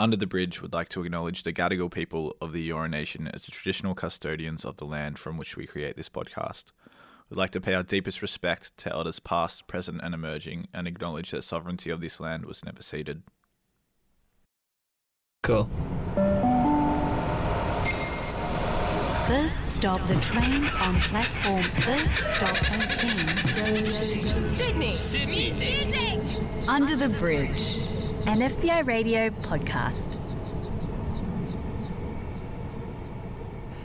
Under the Bridge would like to acknowledge the Gadigal people of the Eora Nation as the traditional custodians of the land from which we create this podcast. We'd like to pay our deepest respect to elders past, present, and emerging, and acknowledge that sovereignty of this land was never ceded. Cool. First stop, the train on platform. First stop, 18 goes to Sydney. Sydney. Under the Bridge, an FBI radio podcast.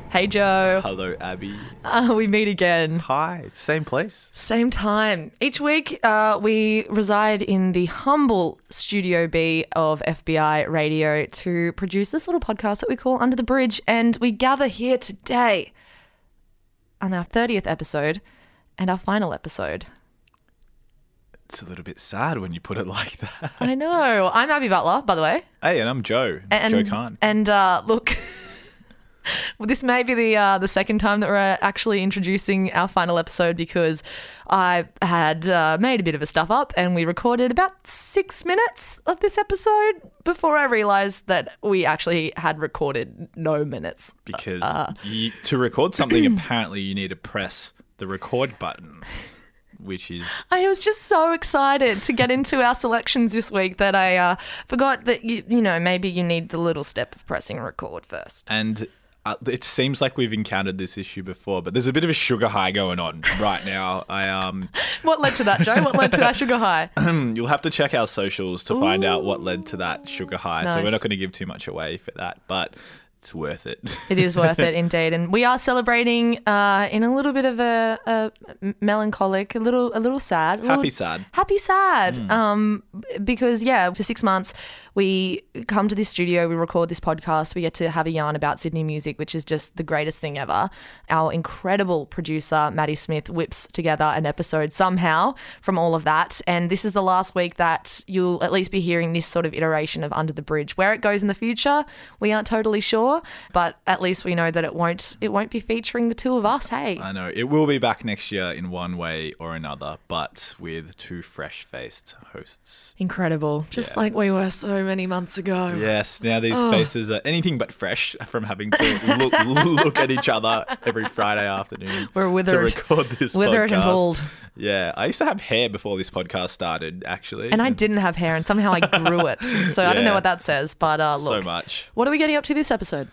Hey, Joe. Hello, Abby. Uh, we meet again. Hi, same place. Same time. Each week, uh, we reside in the humble Studio B of FBI Radio to produce this little podcast that we call Under the Bridge. And we gather here today on our 30th episode and our final episode. It's a little bit sad when you put it like that. I know. I'm Abby Butler, by the way. Hey, and I'm Joe. And, Joe Khan. And uh, look, well, this may be the uh, the second time that we're actually introducing our final episode because I had uh, made a bit of a stuff up and we recorded about six minutes of this episode before I realised that we actually had recorded no minutes. because uh, you, to record something, apparently you need to press the record button, which is I was just so excited to get into our selections this week that I uh, forgot that you, you know maybe you need the little step of pressing record first. and. Uh, it seems like we've encountered this issue before, but there's a bit of a sugar high going on right now. I um, What led to that, Joe? What led to our sugar high? you'll have to check our socials to find out what led to that sugar high. So we're not going to give too much away for that, but it's worth it. It is worth it indeed, and we are celebrating uh, in a little bit of a, a melancholic, a little, a little sad, a little- Happy sad. happy sad. Um, because yeah, for six months we come to this studio, we record this podcast, we get to have a yarn about Sydney music, which is just the greatest thing ever. Our incredible producer Maddie Smith whips together an episode somehow from all of that, and this is the last week that you'll at least be hearing this sort of iteration of Under the Bridge. Where it goes in the future, we aren't totally sure, but at least we know that it won't it won't be featuring the two of us. Hey. I know it will be back next year in one way or another, but with two fresh-faced hosts. Incredible. Just Yeah. like we were so many months ago. Yes, now these Oh. faces are anything but fresh from having to look, look at each other every Friday afternoon. We're withered. to record this Withered and podcast. bald. Yeah, I used to have hair before this podcast started, actually. And I didn't have hair, and somehow I grew it. So I don't know what that says, but uh, so much. What are we getting up to this episode?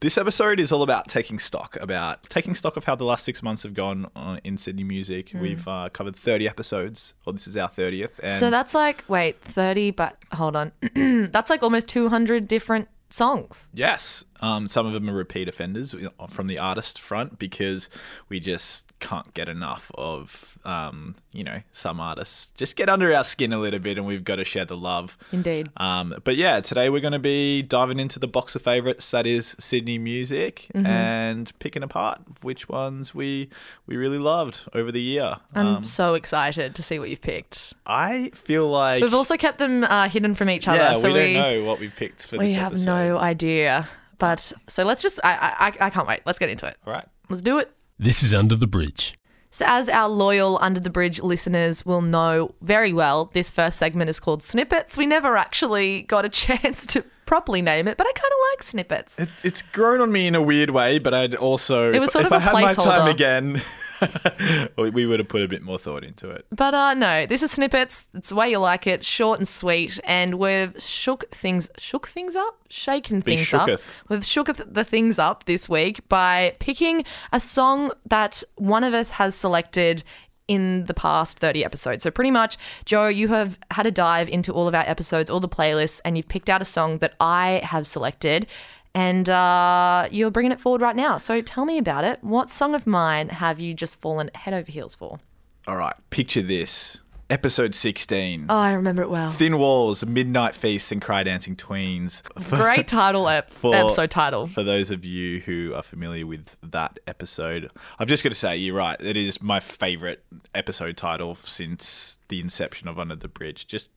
This episode is all about taking stock, about taking stock of how the last six months have gone on in Sydney music. We've uh, covered 30 episodes, or this is our 30th. And so that's like, wait, 30, but hold on. that's like almost 200 different songs. Yes, um, some of them are repeat offenders from the artist front because we just can't get enough of, um, you know, some artists just get under our skin a little bit, and we've got to share the love. Indeed. Um, but yeah, today we're going to be diving into the box of favorites that is Sydney music Mm-hmm. and picking apart which ones we we really loved over the year. I'm Um, so excited to see what you've picked. I feel like We've also kept them uh, hidden from each other. yeah, so we don't know what we've picked for we have episode. no idea. But so let's just, I, I, I can't wait. Let's get into it. All right. Let's do it. This is Under the Bridge. So, as our loyal Under the Bridge listeners will know very well, this first segment is called Snippets. We never actually got a chance to properly name it, but I kind of like snippets. It's it's grown on me in a weird way, but I'd also It was if, sort if of I a had my time again, we would have put a bit more thought into it. But uh, no, this is snippets. It's the way you like it, short and sweet, and we've shook things, shook things up, shaken Be things up. We've shook the things up this week by picking a song that one of us has selected in the past 30 episodes. So pretty much, Joe, you have had a dive into all of our episodes, all the playlists, and you've picked out a song that I have selected. And uh, you're bringing it forward right now. So tell me about it. What song of mine have you just fallen head over heels for? All right, picture this: episode sixteen. Oh, I remember it well. Thin walls, midnight feasts, and cry dancing tweens. Great title, ep- For- episode title. For those of you who are familiar with that episode, I've just got to say, you're right. It is my favorite episode title since the inception of Under the Bridge. Just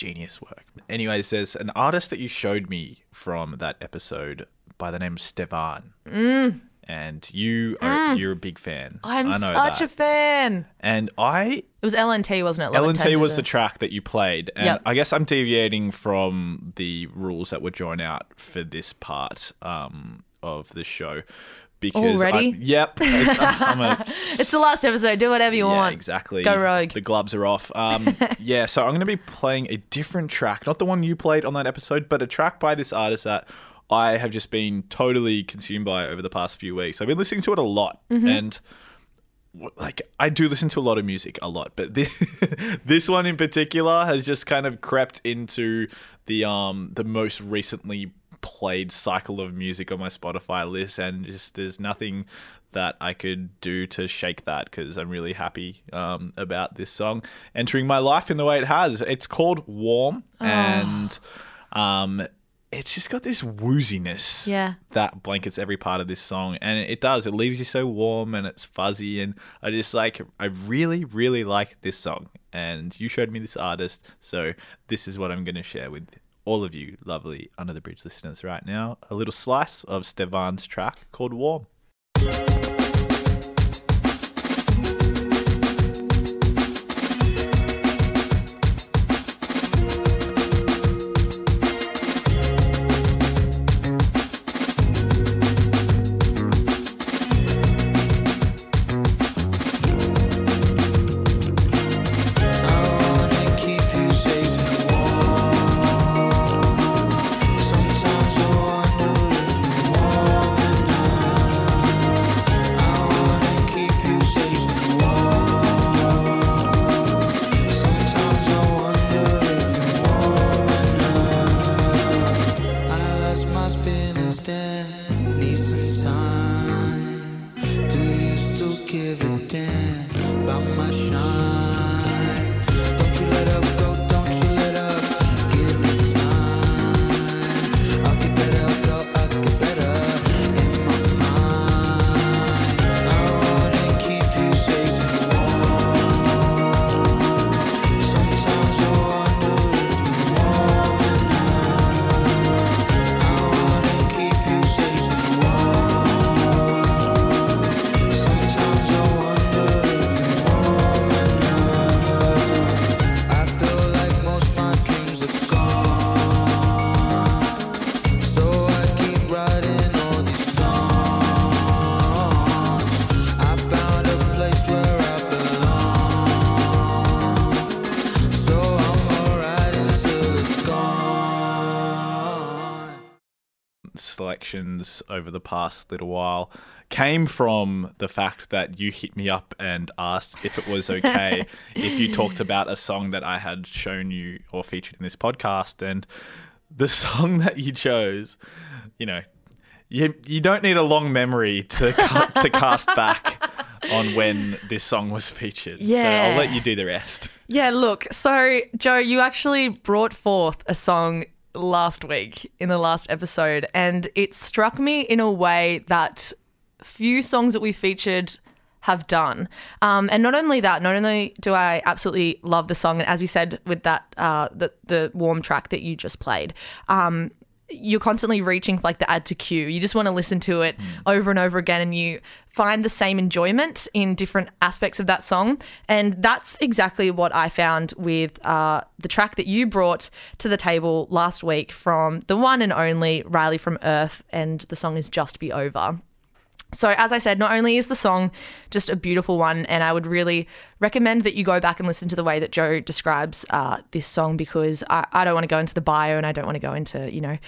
genius work. Anyways, there's an artist that you showed me from that episode by the name of Steevan. and you are you're a big fan. Mm. I'm such that. a fan. and I It was LNT, wasn't it? Love LNT was the track that you played, and Yep. I guess I'm deviating from the rules that were drawn out for this part um, of the show because I, Already? yep, I'm a, It's the last episode. Do whatever you yeah, want. exactly. Go rogue. The gloves are off. Um, yeah, so I'm going to be playing a different track, not the one you played on that episode, but a track by this artist that I have just been totally consumed by over the past few weeks. I've been listening to it a lot, Mm-hmm. and like I do listen to a lot of music, a lot, but this, this one in particular has just kind of crept into the um the most recently played cycle of music on my Spotify list, and just there's nothing that I could do to shake that because I'm really happy um, about this song entering my life in the way it has. It's called Warm, and um, it's just got this wooziness Yeah. that blankets every part of this song and it does it leaves you so warm and it's fuzzy and i just like i really really like this song and you showed me this artist so this is what i'm going to share with all of you lovely under the bridge listeners right now a little slice of steevan's track called warm selections over the past little while came from the fact that you hit me up and asked if it was okay if you talked about a song that I had shown you or featured in this podcast. And the song that you chose, you know, you you don't need a long memory to ca- to cast back on when this song was featured. So Yeah. I'll let you do the rest. Yeah, look, so Joe, you actually brought forth a song last week in the last episode, and it struck me in a way that few songs that we featured have done. Um, and not only that, not only do I absolutely love the song, and as you said with that, uh, the the warm track that you just played. Um, you're constantly reaching for like the add to queue. You just want to listen to it over and over again and you find the same enjoyment in different aspects of that song. And that's exactly what I found with uh, the track that you brought to the table last week from the one and only Riley from Earth. And the song is Just Be Over. So, as I said, not only is the song just a beautiful one, and I would really recommend that you go back and listen to the way that Joe describes uh, this song because I, I don't want to go into the bio and I don't want to go into, you know,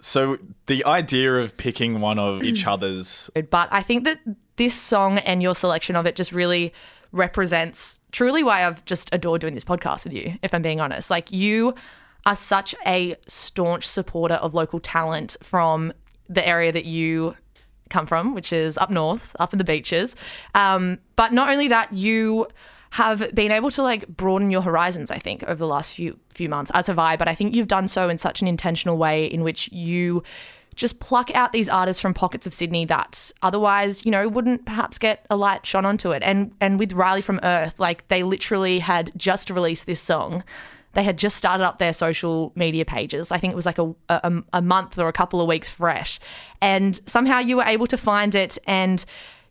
So the idea of picking one of each other's but I think that this song and your selection of it just really represents truly why I've just adored doing this podcast with you, if I'm being honest. Like, you are such a staunch supporter of local talent from the area that you come from, which is up north, up in the beaches. Um, but not only that, you have been able to like broaden your horizons, I think, over the last few few months, as have I. But I think you've done so in such an intentional way in which you just pluck out these artists from pockets of Sydney that otherwise, you know, wouldn't perhaps get a light shone onto it. And and with Riley from Earth, like they literally had just released this song they had just started up their social media pages. I think it was like a, a, a month or a couple of weeks fresh. And somehow you were able to find it and,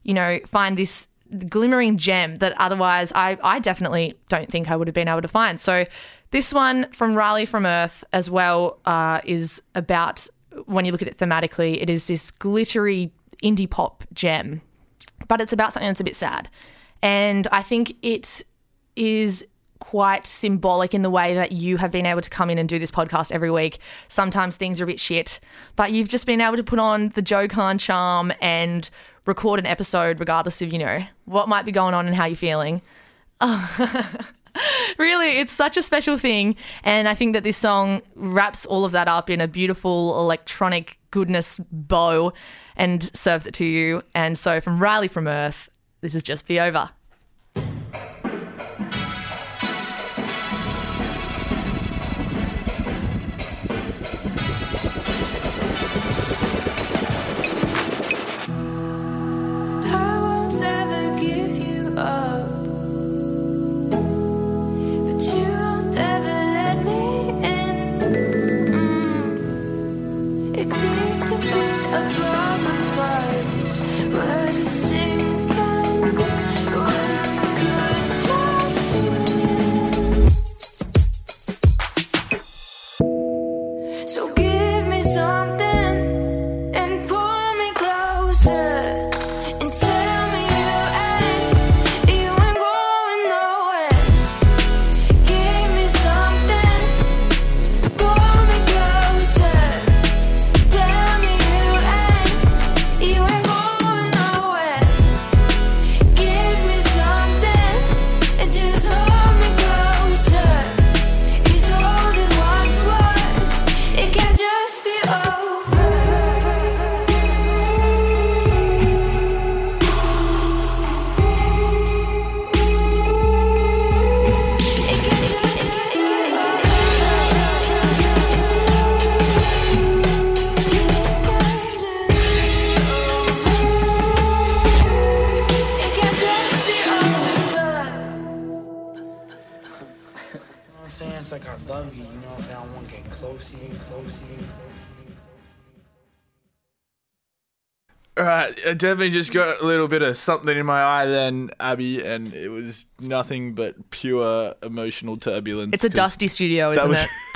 you know, find this glimmering gem that otherwise I, I definitely don't think I would have been able to find. So this one from Riley from Earth as well uh, is about when you look at it thematically, it is this glittery indie pop gem, but it's about something that's a bit sad. And I think it is quite symbolic in the way that you have been able to come in and do this podcast every week. Sometimes things are a bit shit, but you've just been able to put on the Joe Khan charm and record an episode regardless of, you know, what might be going on and how you're feeling. really, it's such a special thing. And I think that this song wraps all of that up in a beautiful electronic goodness bow and serves it to you. And so from Riley from Earth, this is just be over. Definitely just got a little bit of something in my eye then, Abby, and it was nothing but pure emotional turbulence. It's a dusty studio, isn't was it?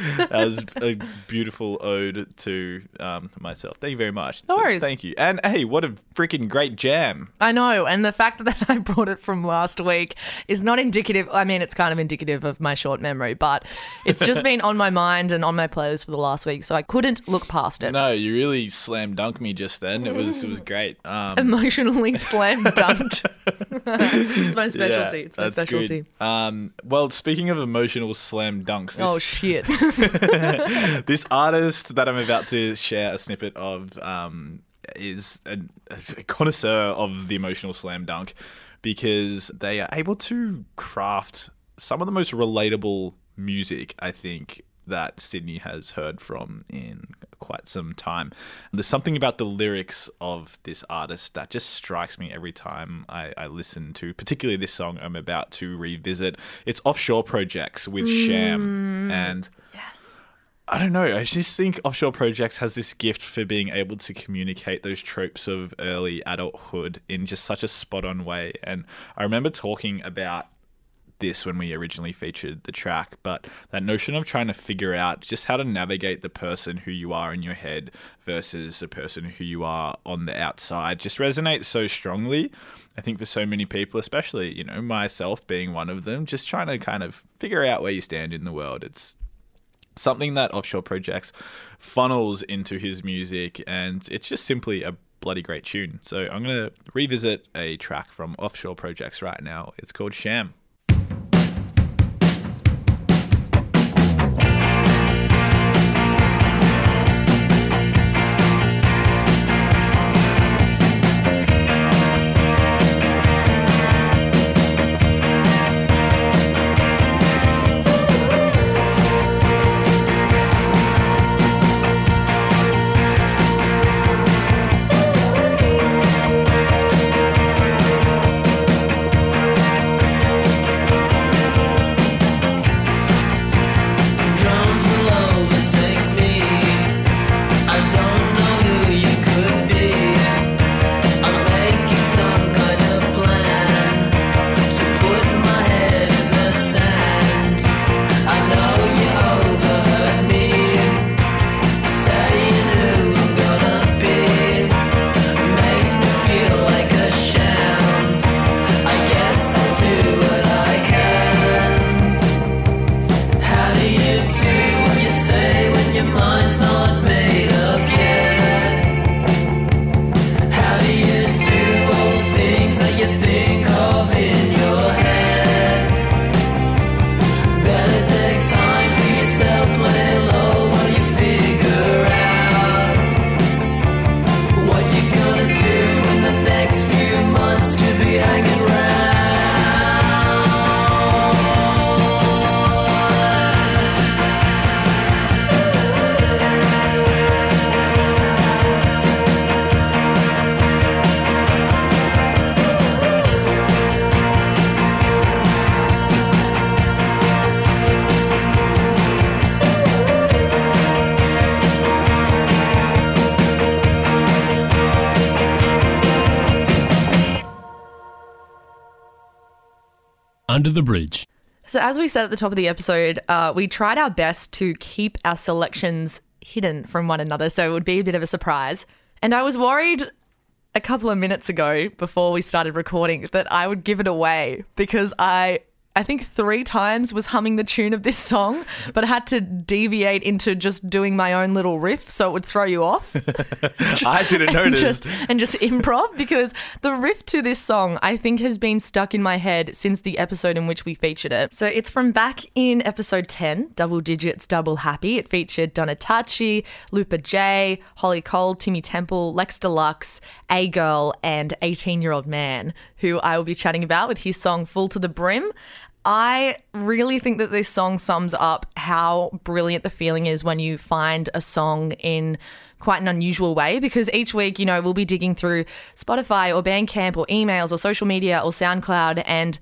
that was a beautiful ode to um, myself. Thank you very much. No worries. Thank you. And hey, what a freaking great jam! I know, and the fact that I brought it from last week is not indicative. I mean, it's kind of indicative of my short memory, but it's just been on my mind and on my playlist for the last week, so I couldn't look past it. No, you really slam dunked me just then. It was it was great. Um, Emotionally slam dunked. it's my specialty. yeah, it's my good. specialty. Um, well, speaking of emotional slam dunks, this, Oh shit! this artist that I'm about to share a snippet of um, is a, a connoisseur of the emotional slam dunk because they are able to craft some of the most relatable music, I think, that Sydney has heard from in quite some time. There's something about the lyrics of this artist that just strikes me every time I, I listen to, particularly this song I'm about to revisit. It's Offshore Projects with Sham. Mm. And yes. I don't know. I just think Offshore Projects has this gift for being able to communicate those tropes of early adulthood in just such a spot on way. And I remember talking about this when we originally featured the track, but that notion of trying to figure out just how to navigate the person who you are in your head versus the person who you are on the outside just resonates so strongly. I think for so many people, especially, you know, myself being one of them, just trying to kind of figure out where you stand in the world. It's something that Offshore Projects funnels into his music, and it's just simply a bloody great tune. So I'm going to revisit a track from Offshore Projects right now. It's called Sham. Under the Bridge. So, as we said at the top of the episode, uh, we tried our best to keep our selections hidden from one another, so it would be a bit of a surprise. And I was worried a couple of minutes ago before we started recording that I would give it away because I. I think three times was humming the tune of this song, but I had to deviate into just doing my own little riff so it would throw you off. I didn't and notice. just and just improv because the riff to this song I think has been stuck in my head since the episode in which we featured it. So it's from back in episode 10, Double Digits Double Happy. It featured Donatachi, Lupa J, Holly Cole, Timmy Temple, Lex Deluxe, A Girl, and 18 Year Old Man, who I will be chatting about with his song Full to the Brim. I really think that this song sums up how brilliant the feeling is when you find a song in quite an unusual way because each week, you know, we'll be digging through Spotify or Bandcamp or emails or social media or SoundCloud and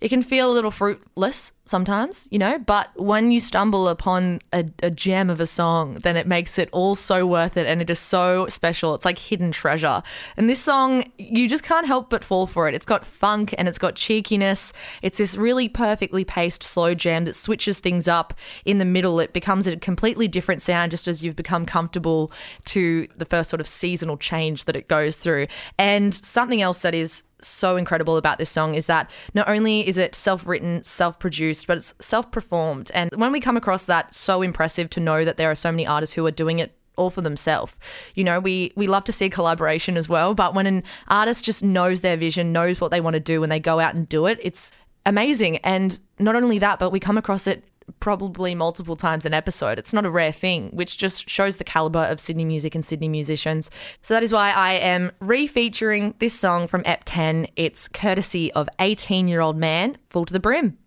it can feel a little fruitless sometimes, you know, but when you stumble upon a, a gem of a song, then it makes it all so worth it and it is so special. It's like hidden treasure. And this song, you just can't help but fall for it. It's got funk and it's got cheekiness. It's this really perfectly paced slow jam that switches things up in the middle. It becomes a completely different sound just as you've become comfortable to the first sort of seasonal change that it goes through. And something else that is so incredible about this song is that not only is it self-written, self-produced, but it's self-performed. And when we come across that, so impressive to know that there are so many artists who are doing it all for themselves. You know, we we love to see collaboration as well, but when an artist just knows their vision, knows what they want to do and they go out and do it, it's amazing. And not only that, but we come across it probably multiple times an episode. It's not a rare thing, which just shows the caliber of Sydney music and Sydney musicians. So that is why I am re-featuring this song from EP 10. It's courtesy of 18-year-old man, Full to the Brim.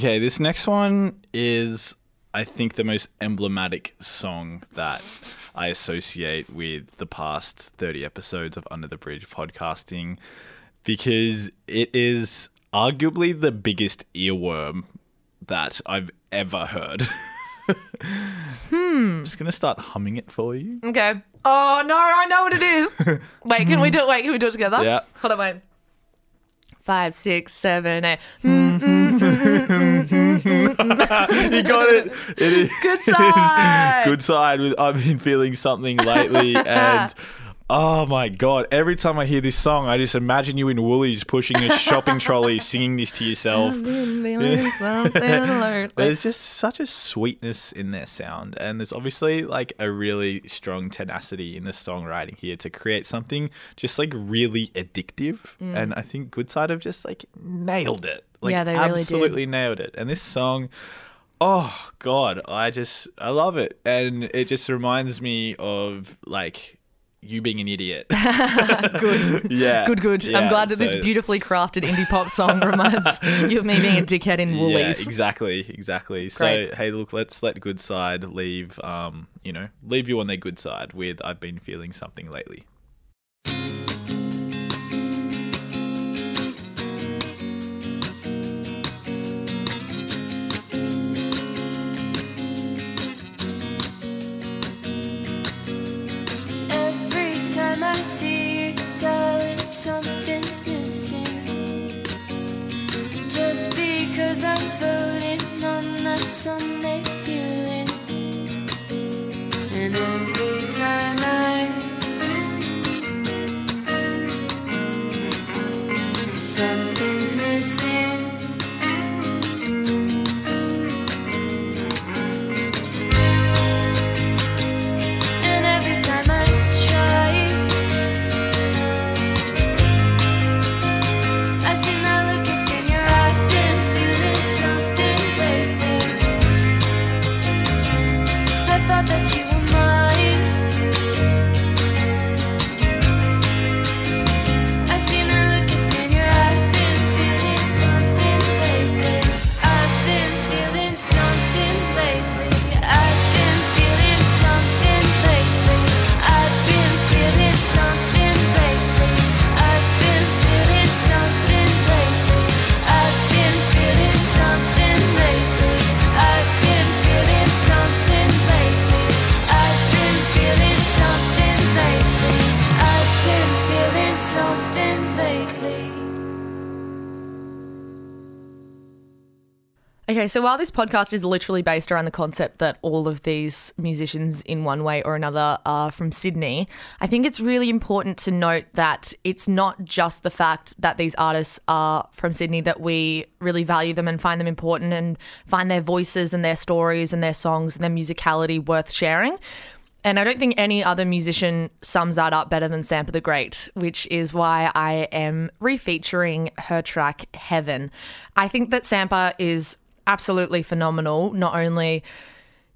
Okay, this next one is, I think, the most emblematic song that I associate with the past 30 episodes of Under the Bridge podcasting because it is arguably the biggest earworm that I've ever heard. hmm. I'm just going to start humming it for you. Okay. Oh no, I know what it is. wait, can we do it? Wait, can we do it together? Yeah. Hold on, wait. Five, six, seven, eight. you got it. It is Good side. Goodside. With I've been feeling something lately, and oh my god! Every time I hear this song, I just imagine you in Woolies pushing a shopping trolley, singing this to yourself. Feeling something lately. There's just such a sweetness in their sound, and there's obviously like a really strong tenacity in the songwriting here to create something just like really addictive. And I think Goodside have just like nailed it. Like, Mm. Yeah, they really did. absolutely nailed it. And this song, oh god, I just I love it, and it just reminds me of like you being an idiot. Good. yeah, Good, good. I'm glad that so- this beautifully crafted indie pop song reminds you of me being a dickhead in Woolies. Yeah, exactly, exactly. Great. So hey, look, let's let Goodside leave. Um, you know, leave you on their good side with I've been feeling something lately. Okay, so while this podcast is literally based around the concept that all of these musicians, in one way or another, are from Sydney, I think it's really important to note that it's not just the fact that these artists are from Sydney that we really value them and find them important and find their voices and their stories and their songs and their musicality worth sharing. And I don't think any other musician sums that up better than Sampa the Great, which is why I am refeaturing her track Heaven. I think that Sampa is absolutely phenomenal, not only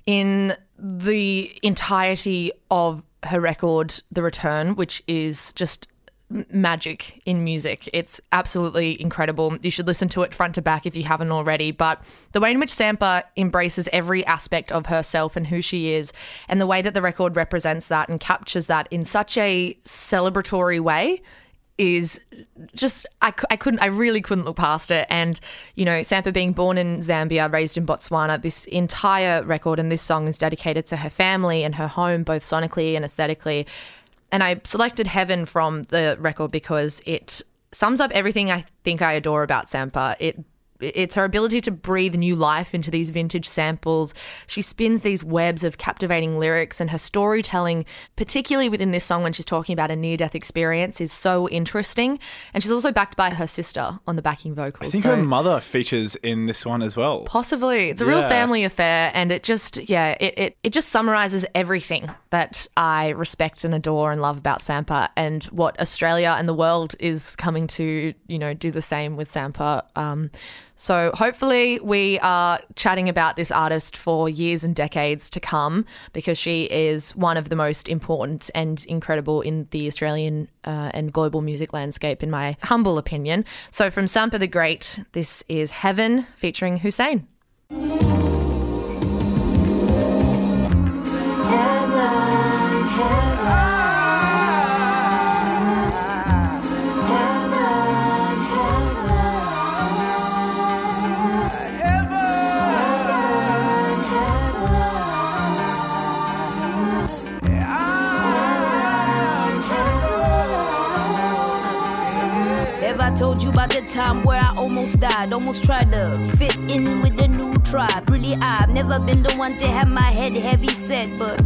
in the entirety of her record, The Return, which is just magic in music. It's absolutely incredible. You should listen to it front to back if you haven't already. But the way in which Sampa embraces every aspect of herself and who she is, and the way that the record represents that and captures that in such a celebratory way is just I, I couldn't I really couldn't look past it. And you know Sampa being born in Zambia raised in Botswana this entire record and this song is dedicated to her family and her home both sonically and aesthetically. And I selected Heaven from the record because it sums up everything I think I adore about Sampa. It it's her ability to breathe new life into these vintage samples. She spins these webs of captivating lyrics, and her storytelling, particularly within this song when she's talking about a near death experience, is so interesting. And she's also backed by her sister on the backing vocals. I think so- her mother features in this one as well. Possibly. It's a real family affair and it just yeah, it, it, it just summarizes everything that I respect and adore and love about Sampa and what Australia and the world is coming to, you know, do the same with Sampa. Um, so hopefully we are chatting about this artist for years and decades to come because she is one of the most important and incredible in the Australian uh, and global music landscape, in my humble opinion. So from Sampa the Great, this is Heaven featuring Hussein. Told you about the time where I almost died? Almost tried to fit in with the new tribe. Really, I've never been the one to have my head heavy set, but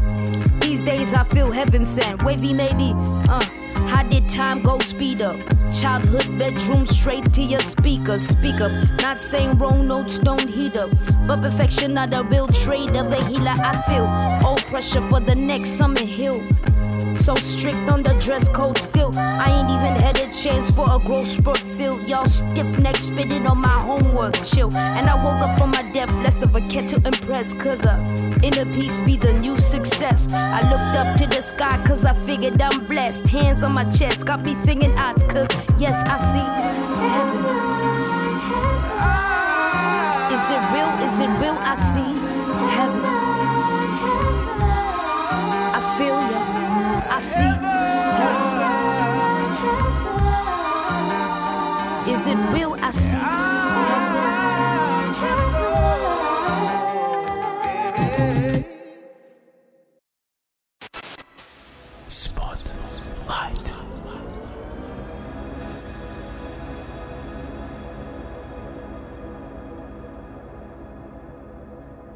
these days I feel heaven sent. Wavy, maybe, uh. How did time go speed up? Childhood bedroom straight to your speakers. Speak up. Not saying wrong notes don't heat up. But perfection not a real trade of a healer. I feel all pressure for the next summit hill. So strict on the dress code still. I ain't even had a chance for a growth spurt filled. Y'all stiff neck spitting on my homework. Chill. And I woke up from my death, less of a cat to impress. Cause uh, inner peace be the new success. I looked up to the sky cause I figured I'm blessed. Hands on my chest, got me singing out cause yes, I see heaven. Is it real? Is it real? I see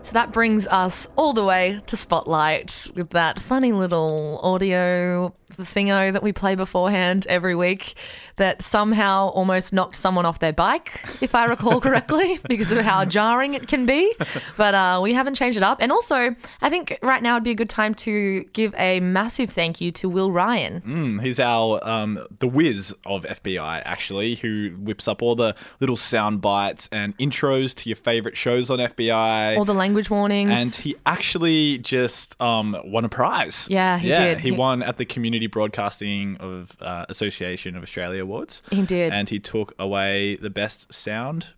So that brings us all the way to Spotlight with that funny little audio thingo that we play beforehand every week that somehow almost knocked someone off their bike, if I recall correctly, because of how jarring it can be. But uh, we haven't changed it up. And also, I think right now would be a good time to give a massive thank you to Will Ryan. Mm, he's our um, the whiz of FBI, actually, who whips up all the little sound bites and intros to your favorite shows on FBI. All the language warnings. and he actually just um, won a prize. Yeah, he yeah, did. He, He- won at the Community Broadcasting of uh, Association of Australia Awards. He did. and he took away the best sound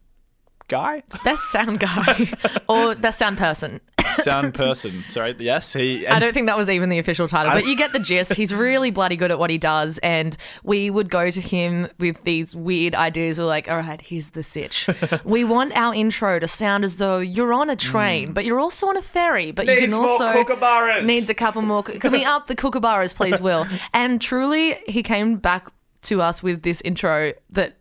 guy, Best sound guy or best sound person. sound person. Sorry, yes, he. I don't think that was even the official title, but you get the gist. He's really bloody good at what he does, and we would go to him with these weird ideas. We're like, all right, here's the sitch. we want our intro to sound as though you're on a train, mm. but you're also on a ferry, but you. Needs can more also kookaburras. needs a couple more. Can we up the kookaburras, please, Will? And truly, he came back to us with this intro that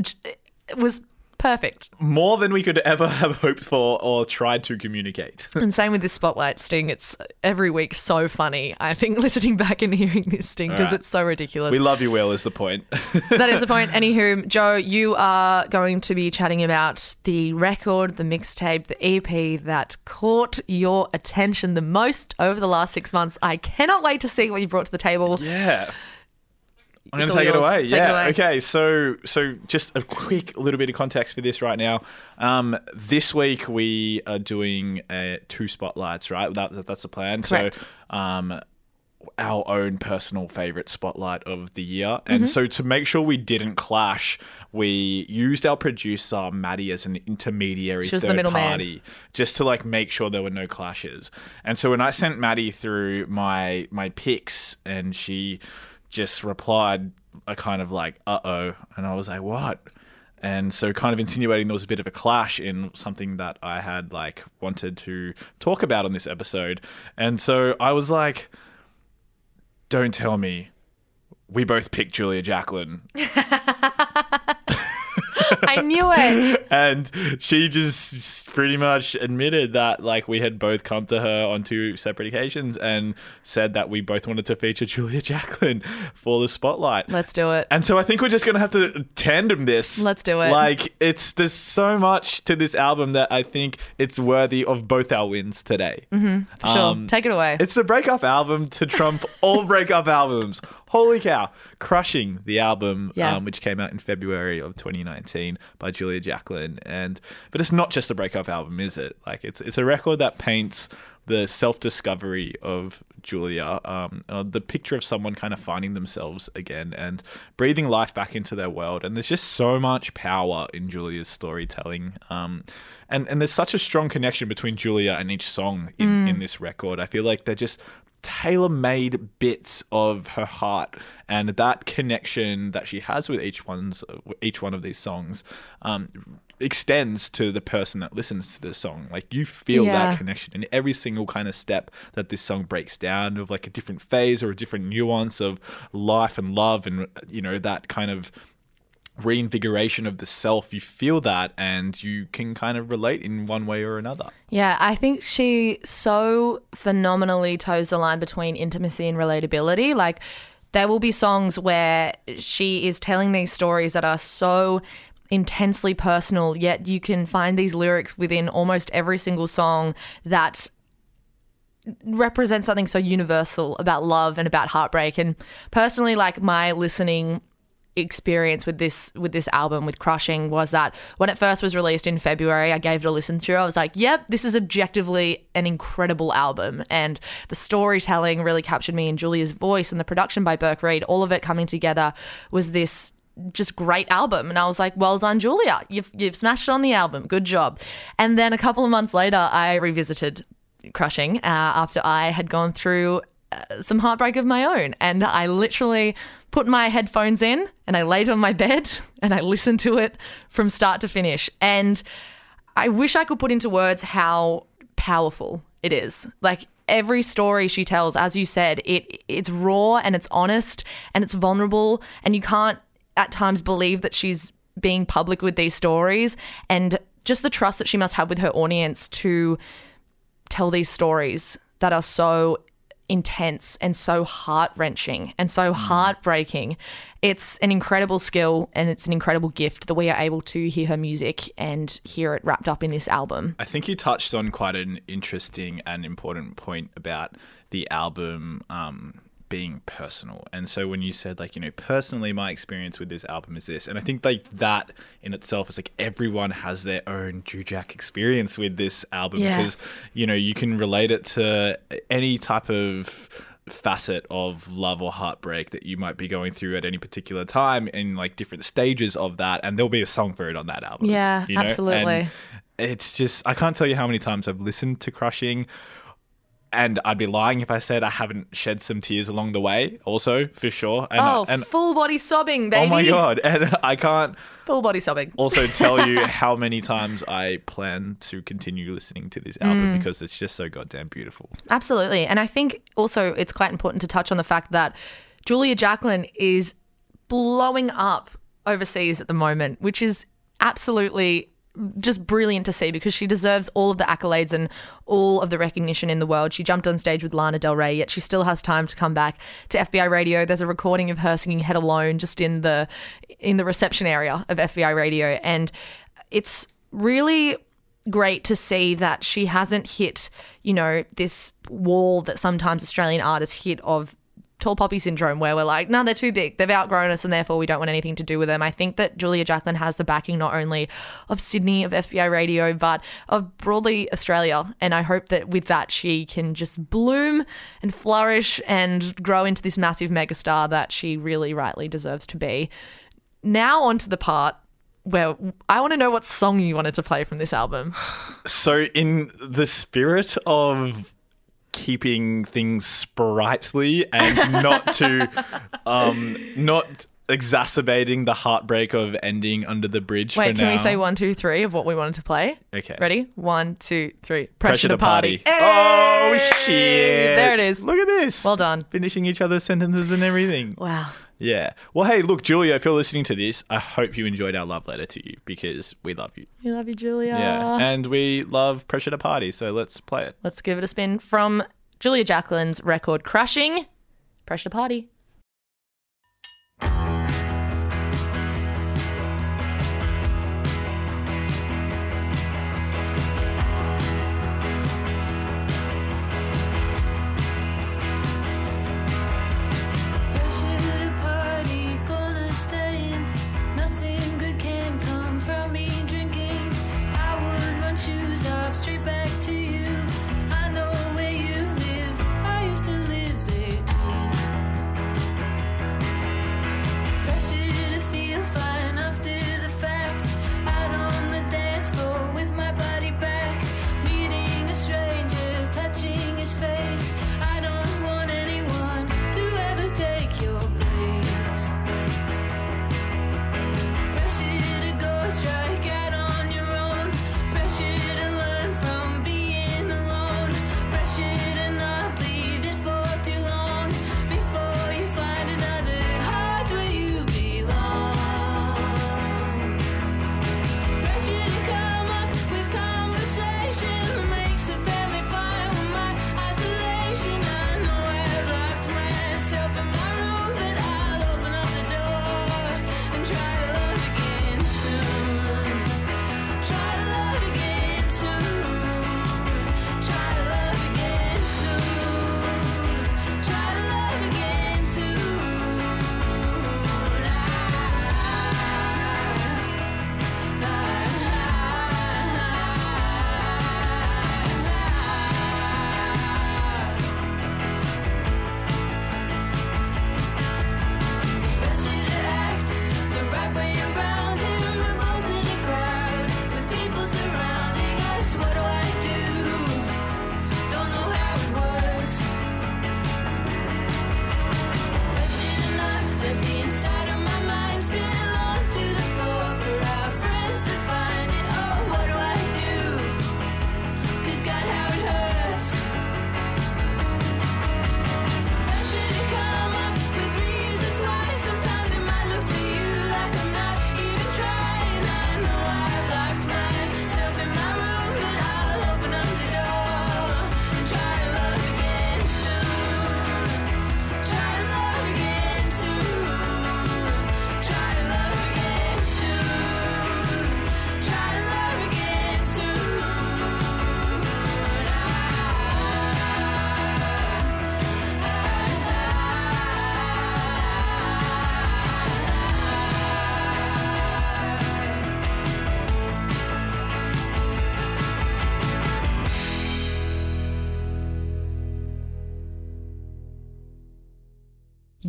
j- was perfect. more than we could ever have hoped for or tried to communicate. And same with this spotlight sting. It's every week so funny. I think listening back and hearing this sting because Alright. it's so ridiculous. we love you, Will. Is the point? that is the point. Anywho, Joe, you are going to be chatting about the record, the mixtape, the EP that caught your attention the most over the last six months. I cannot wait to see what you brought to the table. Yeah. I'm going to take it away. Take it yeah. away. Okay. So, so just a quick little bit of context for this right now. Um, this week we are doing uh, two spotlights, right? That, that's the plan. Correct. So, um, our own personal favorite spotlight of the year. And Mm-hmm. so to make sure we didn't clash, we used our producer Maddie as an intermediary She was the third party just to like make sure there were no clashes. And so when I sent Maddie through my my picks and she just replied a kind of like uh-oh and I was like what? And so kind of insinuating there was a bit of a clash in something that I had like wanted to talk about on this episode. And so I was like don't tell me we both picked Julia Jacklin. I knew it. and she just pretty much admitted that like we had both come to her on two separate occasions and said that we both wanted to feature Julia Jacklin for the spotlight. Let's do it. and so I think we're just gonna have to tandem this. Let's do it. Like it's there's so much to this album that I think it's worthy of both our wins today. Mm-hmm. Sure. Um, Take it away. It's the breakup album to trump all breakup albums. Holy cow. Crushing the album, Yeah. um, which came out in February of 2019 by Julia Jacklin. And but it's not just a breakup album, is it? Like it's it's a record that paints the self-discovery of Julia, um, uh, the picture of someone kind of finding themselves again and breathing life back into their world. And there's just so much power in Julia's storytelling. Um, and and there's such a strong connection between Julia and each song in, in this record. I feel like they're just tailor-made bits of her heart and that connection that she has with each one's each one of these songs um, extends to the person that listens to the song like you feel Yeah. that connection in every single kind of step that this song breaks down of like a different phase or a different nuance of life and love and you know that kind of reinvigoration of the self. You feel that, and you can kind of relate in one way or another. Yeah, I think she so phenomenally toes the line between intimacy and relatability. Like, there will be songs where she is telling these stories that are so intensely personal, yet you can find these lyrics within almost every single song that represent something so universal about love and about heartbreak. And personally, like my listening experience with this with this album with crushing was that when it first was released in February I gave it a listen through. I was like yep this is objectively an incredible album. And the storytelling really captured me and Julia's voice and the production by Burke Reid all of it coming together was this just great album. And I was like well done Julia. You've you've smashed it on the album. Good job. And then a couple of months later I revisited crushing uh, after I had gone through Uh, some heartbreak of my own. And I literally put my headphones in and I laid on my bed and I listened to it from start to finish. And I wish I could put into words how powerful it is. Like every story she tells, as you said, it it's raw and it's honest and it's vulnerable and you can't at times believe that she's being public with these stories and just the trust that she must have with her audience to tell these stories that are so intense and so heart wrenching and so heartbreaking. It's an incredible skill and it's an incredible gift that we are able to hear her music and hear it wrapped up in this album. I think you touched on quite an interesting and important point about the album um, being personal. And so when you said like, you know, personally my experience with this album is this, and I think like that in itself is like everyone has their own Jujak experience with this album Yeah. because you know, you can relate it to any type of facet of love or heartbreak that you might be going through at any particular time in like different stages of that and there'll be a song for it on that album. Yeah, you know? absolutely. And it's just I can't tell you how many times I've listened to Crushing and I'd be lying if I said I haven't shed some tears along the way, also for sure. And, oh, and full body sobbing, baby. oh my god! And I can't Full body sobbing. also tell you how many times I plan to continue listening to this album mm. because it's just so goddamn beautiful. Absolutely. And I think also it's quite important to touch on the fact that Julia Jacklin is blowing up overseas at the moment, which is absolutely just brilliant to see because she deserves all of the accolades and all of the recognition in the world. She jumped on stage with Lana Del Rey, yet she still has time to come back to FBI Radio. There's a recording of her singing Head Alone just in the in the reception area of FBI Radio and it's really great to see that she hasn't hit, you know, this wall that sometimes Australian artists hit of tall poppy syndrome where we're like, no, they're too big. They've outgrown us and therefore we don't want anything to do with them. I think that Julia Jacklin has the backing not only of Sydney, of FBI radio, but of broadly Australia. And I hope that with that she can just bloom and flourish and grow into this massive megastar that she really rightly deserves to be. Now on to the part where I want to know what song you wanted to play from this album. So, in the spirit of keeping things sprightly and not to, um, not exacerbating the heartbreak of ending under the bridge. Wait, can we say one, two, three of what we wanted to play? Okay. Ready? One, two, three. Pressure, to party. Hey! Oh shit! There it is. Look at this. Well done. Finishing each other's sentences and everything. Wow. Yeah. Well, hey, look, Julia, if you're listening to this, I hope you enjoyed our love letter to you because we love you. We love you, Julia. Yeah. And we love Pressure to Party, so let's play it. Let's give it a spin from Julia Jacklin's record Crushing. Pressure to Party.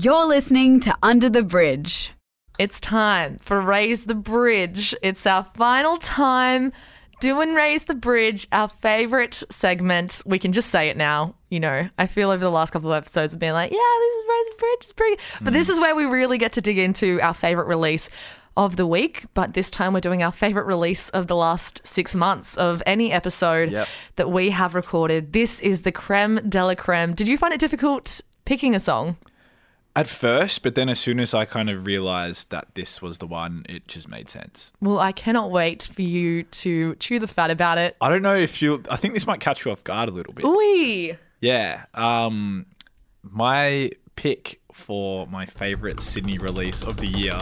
You're listening to Under the Bridge. It's time for Raise the Bridge. It's our final time doing Raise the Bridge, our favorite segment. We can just say it now. You know, I feel over the last couple of episodes have been like, yeah, this is Raise the Bridge. It's pretty. But this is where we really get to dig into our favorite release of the week. But this time we're doing our favorite release of the last six months of any episode Yep. that we have recorded. This is the creme de la creme. Did you find it difficult picking a song? At first, but then as soon as I kind of realized that this was the one, it just made sense. Well, I cannot wait for you to chew the fat about it. I don't know if you. I think this might catch you off guard a little bit. Ooh. Yeah. Um, my pick for my favorite Sydney release of the year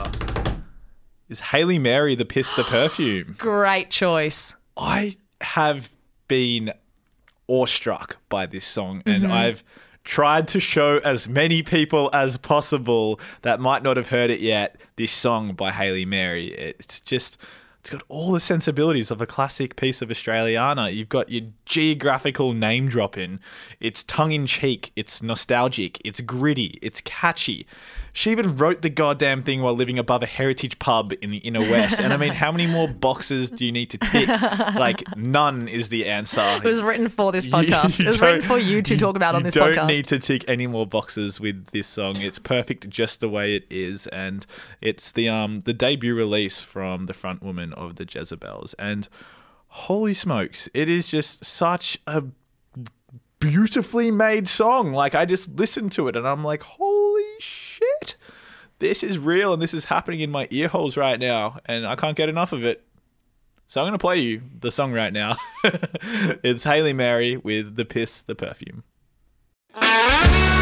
is Hayley Mary, the Piss the Perfume. Great choice. I have been awestruck by this song, and I've tried to show as many people as possible that might not have heard it yet this song by Hayley Mary. It's just. It's got all the sensibilities of a classic piece of Australiana. You've got your geographical name dropping. It's tongue in cheek. It's nostalgic. It's gritty. It's catchy. She even wrote the goddamn thing while living above a heritage pub in the inner west. And I mean, how many more boxes do you need to tick? Like, none is the answer. It was written for this podcast. you it was written for you to talk about on you this don't podcast. need to tick any more boxes with this song. It's perfect just the way it is, and it's the um the debut release from the front woman of the Jezebels. And holy smokes, it is just such a beautifully made song. Like I just listened to it and I'm like, holy shit. This is real and this is happening in my ear holes right now, and I can't get enough of it. So I'm to play you the song right now. it's Hayley Mary with The Piss, the Perfume.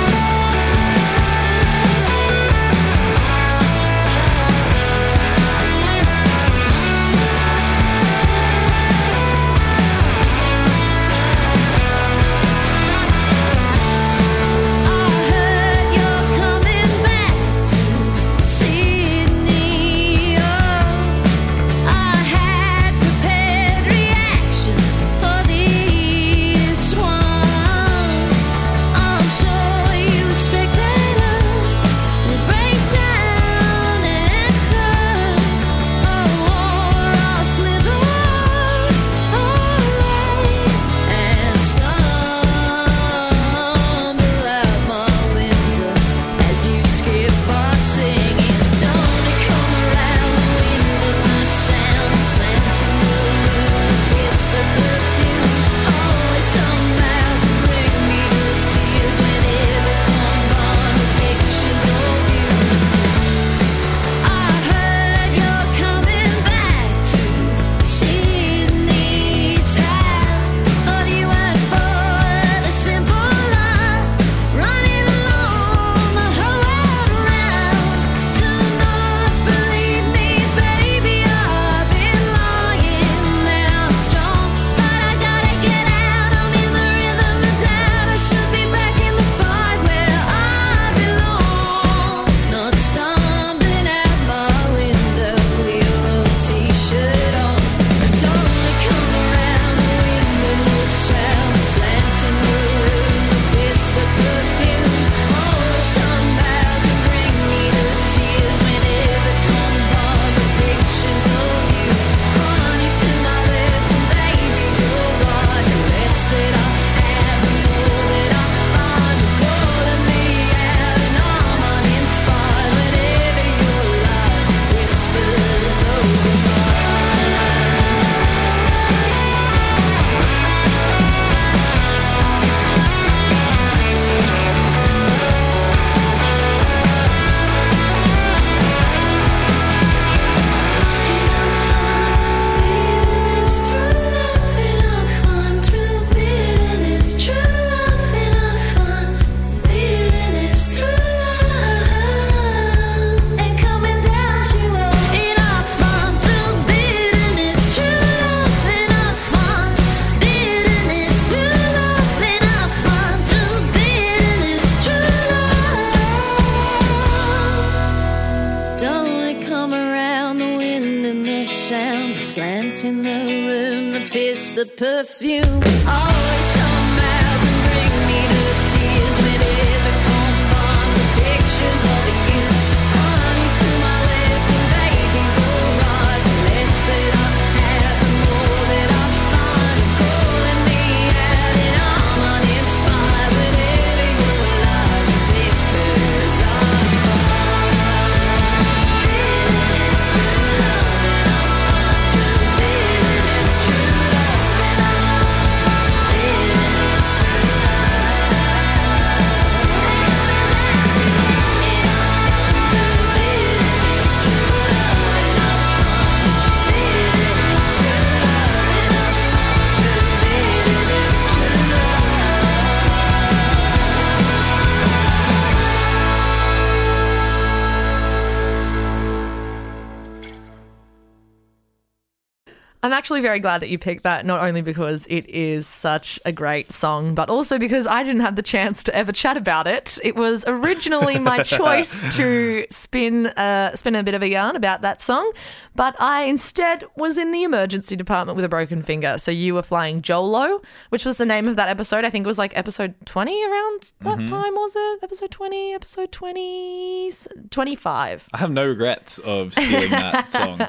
I'm actually very glad that you picked that, not only because it is such a great song, but also because I didn't have the chance to ever chat about it. It was originally my choice to spin uh, spin a bit of a yarn about that song, but I instead was in the emergency department with a broken finger. So you were flying Jolo, which was the name of that episode. I think it was like episode 20 around that time, was it? Episode 20, episode 20, 25. I have no regrets of stealing that song.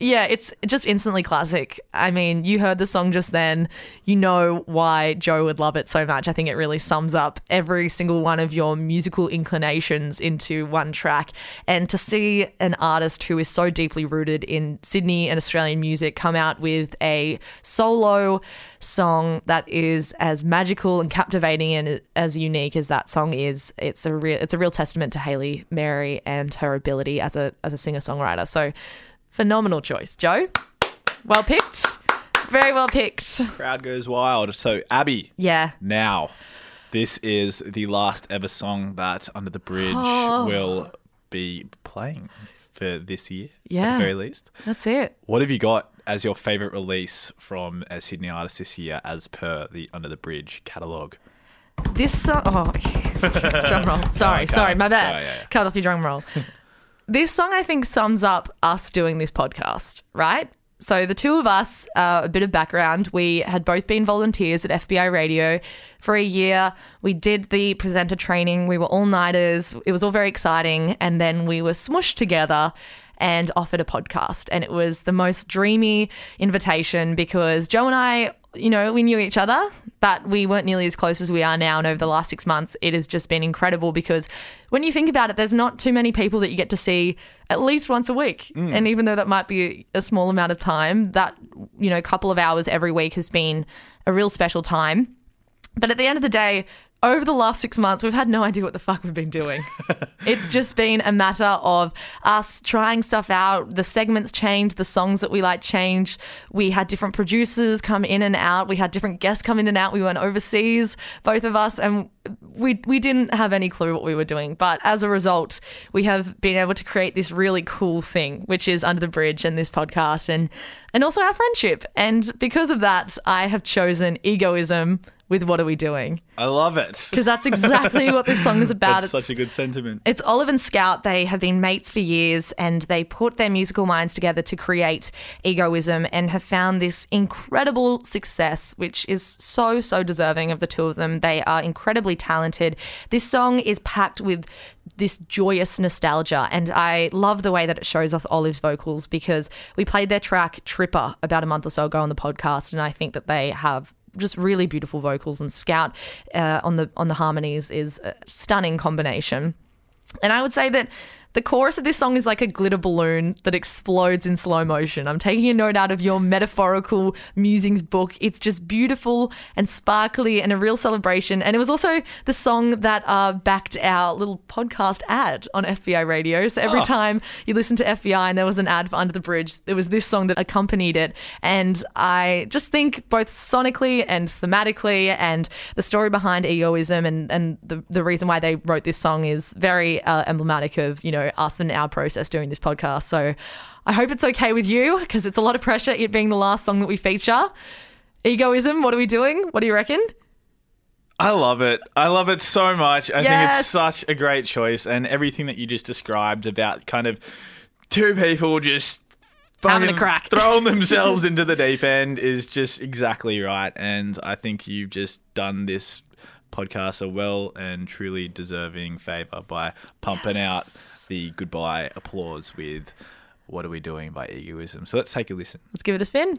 Yeah, it's just instantly classic. I mean, you heard the song just then. You know why Joe would love it so much. I think it really sums up every single one of your musical inclinations into one track. And to see an artist who is so deeply rooted in Sydney and Australian music come out with a solo song that is as magical and captivating and as unique as that song is, it's a real it's a real testament to Hayley Mary and her ability as a as a singer-songwriter. So phenomenal choice, Joe. Well picked. Very well picked. Crowd goes wild. So, Abby, Yeah. now, this is the last ever song that Under the Bridge Oh. will be playing for this year, yeah. at the very least. That's it. What have you got as your favourite release from a Sydney artist this year, as per the Under the Bridge catalogue? This song. Oh, drum roll. Sorry, oh, okay. sorry, my bad. Sorry, yeah, yeah. Cut off your drum roll. this song, I think, sums up us doing this podcast, right? So, the two of us, uh, a bit of background, we had both been volunteers at FBI Radio for a year. We did the presenter training. We were all nighters. It was all very exciting. And then we were smushed together and offered a podcast. And it was the most dreamy invitation because Joe and I, you know, we knew each other, but we weren't nearly as close as we are now. And over the last six months, it has just been incredible because when you think about it, there's not too many people that you get to see at least once a week. Mm. And even though that might be a small amount of time, that, you know, couple of hours every week has been a real special time. But at the end of the day, over the last six months, we've had no idea what the fuck we've been doing. it's just been a matter of us trying stuff out. The segments changed, the songs that we like changed. We had different producers come in and out. We had different guests come in and out. We went overseas, both of us, and we we didn't have any clue what we were doing. But as a result, we have been able to create this really cool thing, which is Under the Bridge and this podcast and and also our friendship. And because of that, I have chosen egoism with what are we doing? I love it. Because that's exactly what this song is about. That's such a good sentiment. It's Olive and Scout. They have been mates for years and they put their musical minds together to create egoism and have found this incredible success, which is so, so deserving of the two of them. They are incredibly talented. This song is packed with this joyous nostalgia and I love the way that it shows off Olive's vocals because we played their track Tripper about a month or so ago on the podcast and I think that they have just really beautiful vocals and Scout uh, on the on the harmonies is a stunning combination. And I would say that the chorus of this song is like a glitter balloon that explodes in slow motion. I'm taking a note out of your metaphorical musings book. It's just beautiful and sparkly and a real celebration. And it was also the song that uh, backed our little podcast ad on FBI radio. So every time you listen to FBI and there was an ad for Under the Bridge, there was this song that accompanied it. And I just think both sonically and thematically and the story behind egoism and, and the, the reason why they wrote this song is very uh, emblematic of, you know, us and our process doing this podcast. So I hope it's okay with you because it's a lot of pressure, it being the last song that we feature. Egoism, what are we doing? What do you reckon? I love it. I love it so much. I think it's such a great choice, and everything that you just described about kind of two people just Having a crack. throwing themselves into the deep end is just exactly right. And I think you've just done this podcast a well and truly deserving favor by pumping out the goodbye applause with "What Are We Doing" by Egoism. So let's take a listen. Let's give it a spin.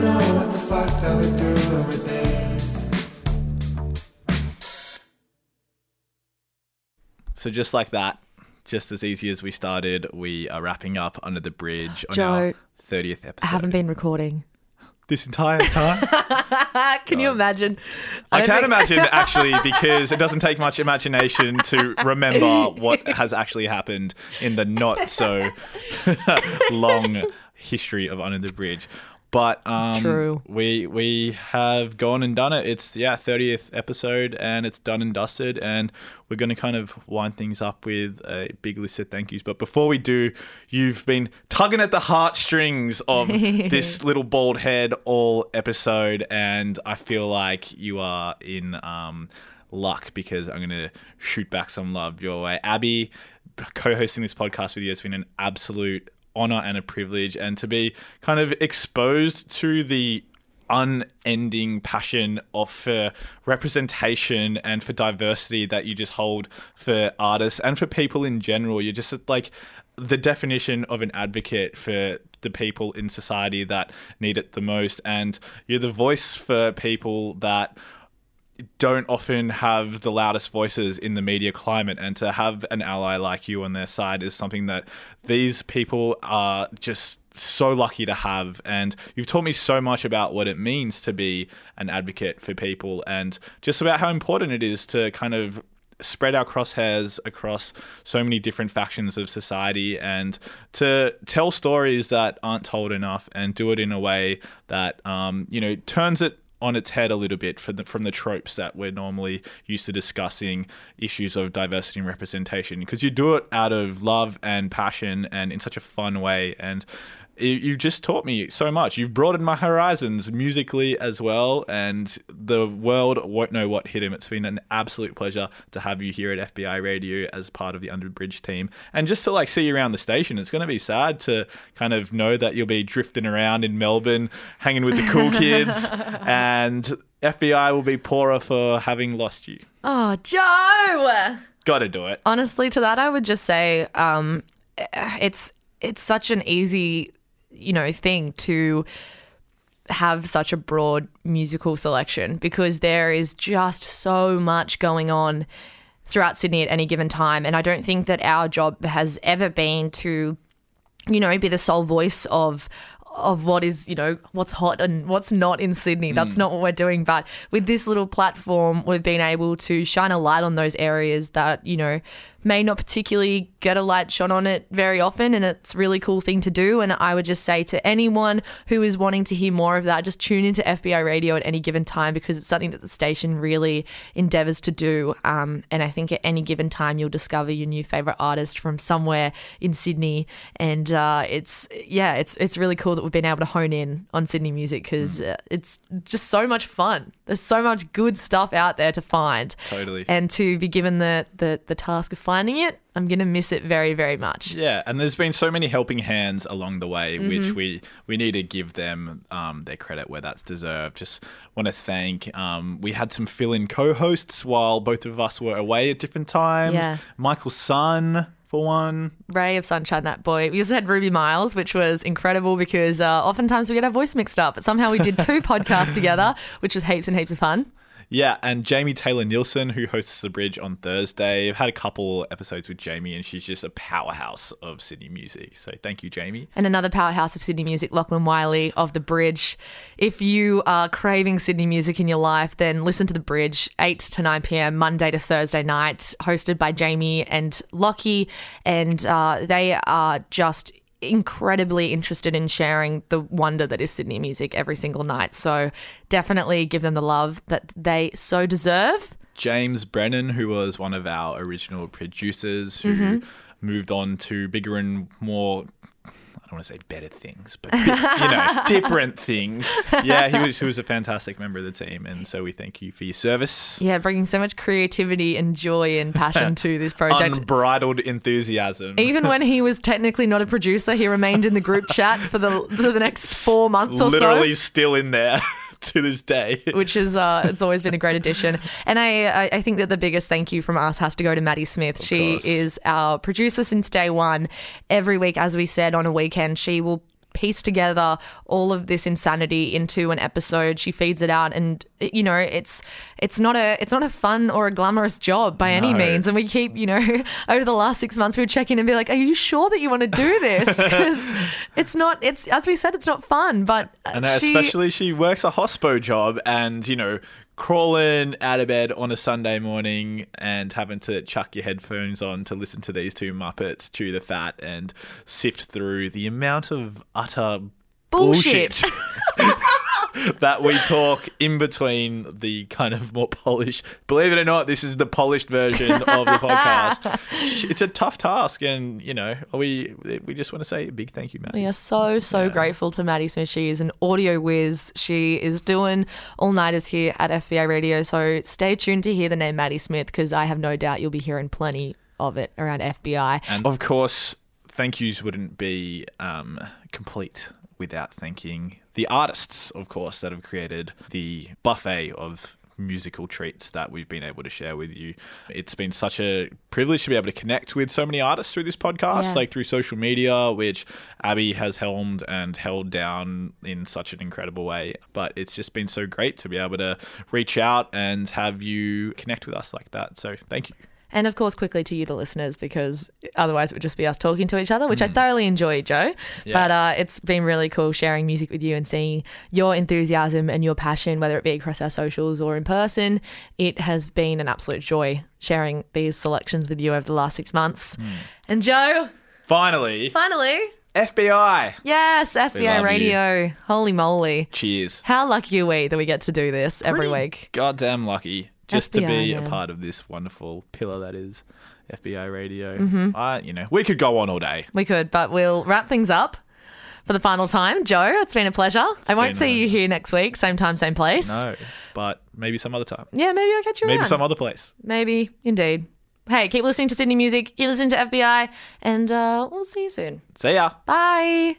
Don't know what the fuck that we do with this. So just like that, just as easy as we started, we are wrapping up under the bridge on Joe, our thirtieth episode. I haven't been recording. this entire time. Can you imagine? I, don't can think- imagine actually because it doesn't take much imagination to remember what has actually happened in the not so long history of Under the Bridge. But um, True. we we have gone and done it. It's yeah, thirtieth episode, and it's done and dusted. And we're going to kind of wind things up with a big list of thank yous. But before we do, you've been tugging at the heartstrings of this little bald head all episode, and I feel like you are in um, luck because I'm going to shoot back some love your way. Abby, co-hosting this podcast with you has been an absolute honor and a privilege, and to be kind of exposed to the unending passion of for representation and for diversity that you just hold for artists and for people in general. You're just like the definition of an advocate for the people in society that need it the most, and you're the voice for people that don't often have the loudest voices in the media climate and to have an ally like you on their side is something that these people are just so lucky to have. And you've taught me so much about what it means to be an advocate for people and just about how important it is to kind of spread our crosshairs across so many different factions of society and to tell stories that aren't told enough and do it in a way that um, you know turns it on its head a little bit from the, from the tropes that we're normally used to discussing issues of diversity and representation because you do it out of love and passion and in such a fun way and you- you just taught me so much. You've broadened my horizons musically as well, and the world won't know what hit him. It's been an absolute pleasure to have you here at FBI Radio as part of the Underbridge team, and just to like see you around the station. It's going to be sad to kind of know that you'll be drifting around in Melbourne, hanging with the cool kids, and FBI will be poorer for having lost you. Oh, Joe. Got to do it. Honestly, to that I would just say, um, it's it's such an easy, you know, thing to have such a broad musical selection because there is just so much going on throughout Sydney at any given time, and I don't think that our job has ever been to you know, be the sole voice of of what is, you know, what's hot and what's not in Sydney. That's mm. not what we're doing. But with this little platform, we've been able to shine a light on those areas that, you know, may not particularly get a light shone on it very often, and it's a really cool thing to do. And I would just say to anyone who is wanting to hear more of that, just tune into FBI radio at any given time because it's something that the station really endeavors to do. Um, and I think at any given time, you'll discover your new favorite artist from somewhere in Sydney. And uh, it's, yeah, it's, it's really cool that we've been able to hone in on Sydney music because uh, it's just so much fun. There's so much good stuff out there to find. Totally. And to be given the, the, the task of finding it, I'm going to miss it very, very much. Yeah, and there's been so many helping hands along the way, Mm-hmm. which we we need to give them um, their credit where that's deserved. Just want to thank. Um, we had some fill-in co-hosts while both of us were away at different times. Yeah. Michael Sun for one. Ray of Sunshine, that boy. We also had Ruby Miles, which was incredible because uh, oftentimes we get our voice mixed up, but somehow we did two podcasts together, which was heaps and heaps of fun. Yeah, and Jamie Taylor Nielsen, who hosts the Bridge on Thursday. I've had a couple episodes with Jamie, and she's just a powerhouse of Sydney music. So thank you, Jamie. And another powerhouse of Sydney music, Lachlan Wiley of The Bridge. If you are craving Sydney music in your life, then listen to The Bridge, 8 to 9 p.m., Monday to Thursday night, hosted by Jamie and Lockie. And uh, they are just incredibly interested in sharing the wonder that is Sydney music every single night. So definitely give them the love that they so deserve. James Brennan, who was one of our original producers, who Mm-hmm. moved on to bigger and more. I don't want to say better things, but you know, different things. Yeah, he was he was a fantastic member of the team, and so we thank you for your service. Yeah, bringing so much creativity and joy and passion to this project. Unbridled enthusiasm. Even when he was technically not a producer, he remained in the group chat for the for the next four months or Literally so. Literally still in there to this day. Which is uh, it's always been a great addition, and I I- I think that the biggest thank you from us has to go to Maddie Smith. she course. is our producer since day one. Every week, as we said on a weekend, she will piece together all of this insanity into an episode. She feeds it out and you know it's it's not a it's not a fun or a glamorous job by any No. means. And we keep you know over the last six months we would check in and be like are you sure that you want to do this? Because it's not it's as we said it's not fun but And she, especially she works a hospo job and, you know, crawling out of bed on a Sunday morning and having to chuck your headphones on to listen to these two Muppets chew the fat and sift through the amount of utter Bullshit. bullshit. that we talk in between the kind of more polished. Believe it or not, this is the polished version of the podcast. It's a tough task, and you know, we we just want to say a big thank you, Matt. We are so, so grateful to Maddie Smith. She is an audio whiz. She is doing all nighters here at FBI Radio. So stay tuned to hear the name Maddie Smith because I have no doubt you'll be hearing plenty of it around FBI. And of course, thank yous wouldn't be um, complete without thanking the artists, of course, that have created the buffet of musical treats that we've been able to share with you. It's been such a privilege to be able to connect with so many artists through this podcast, Yeah. like through social media, which Abby has helmed and held down in such an incredible way. But it's just been so great to be able to reach out and have you connect with us like that. So thank you. And of course, quickly to you, the listeners, because otherwise it would just be us talking to each other, which I Mm. thoroughly enjoy, Joe. But uh, it's been really cool sharing music with you and seeing your enthusiasm and your passion, whether it be across our socials or in person. It has been an absolute joy sharing these selections with you over the last six months. Mm. And Joe, Finally, finally, FBI. yes, FBI you. Radio. Holy moly. Cheers. How lucky are we that we get to do this every week? Goddamn lucky just to FBI, be a part of this wonderful pillar that is FBI radio. Mm-hmm. I, you know, we could go on all day. We could, but we'll wrap things up for the final time. Joe, it's been a pleasure. I won't see a- you here next week, same time, same place. No, but maybe some other time. Yeah, maybe I'll catch you Maybe around. some other place. Maybe, indeed. Hey, keep listening to Sydney music, keep listening to FBI, and uh, we'll see you soon. See ya. Bye.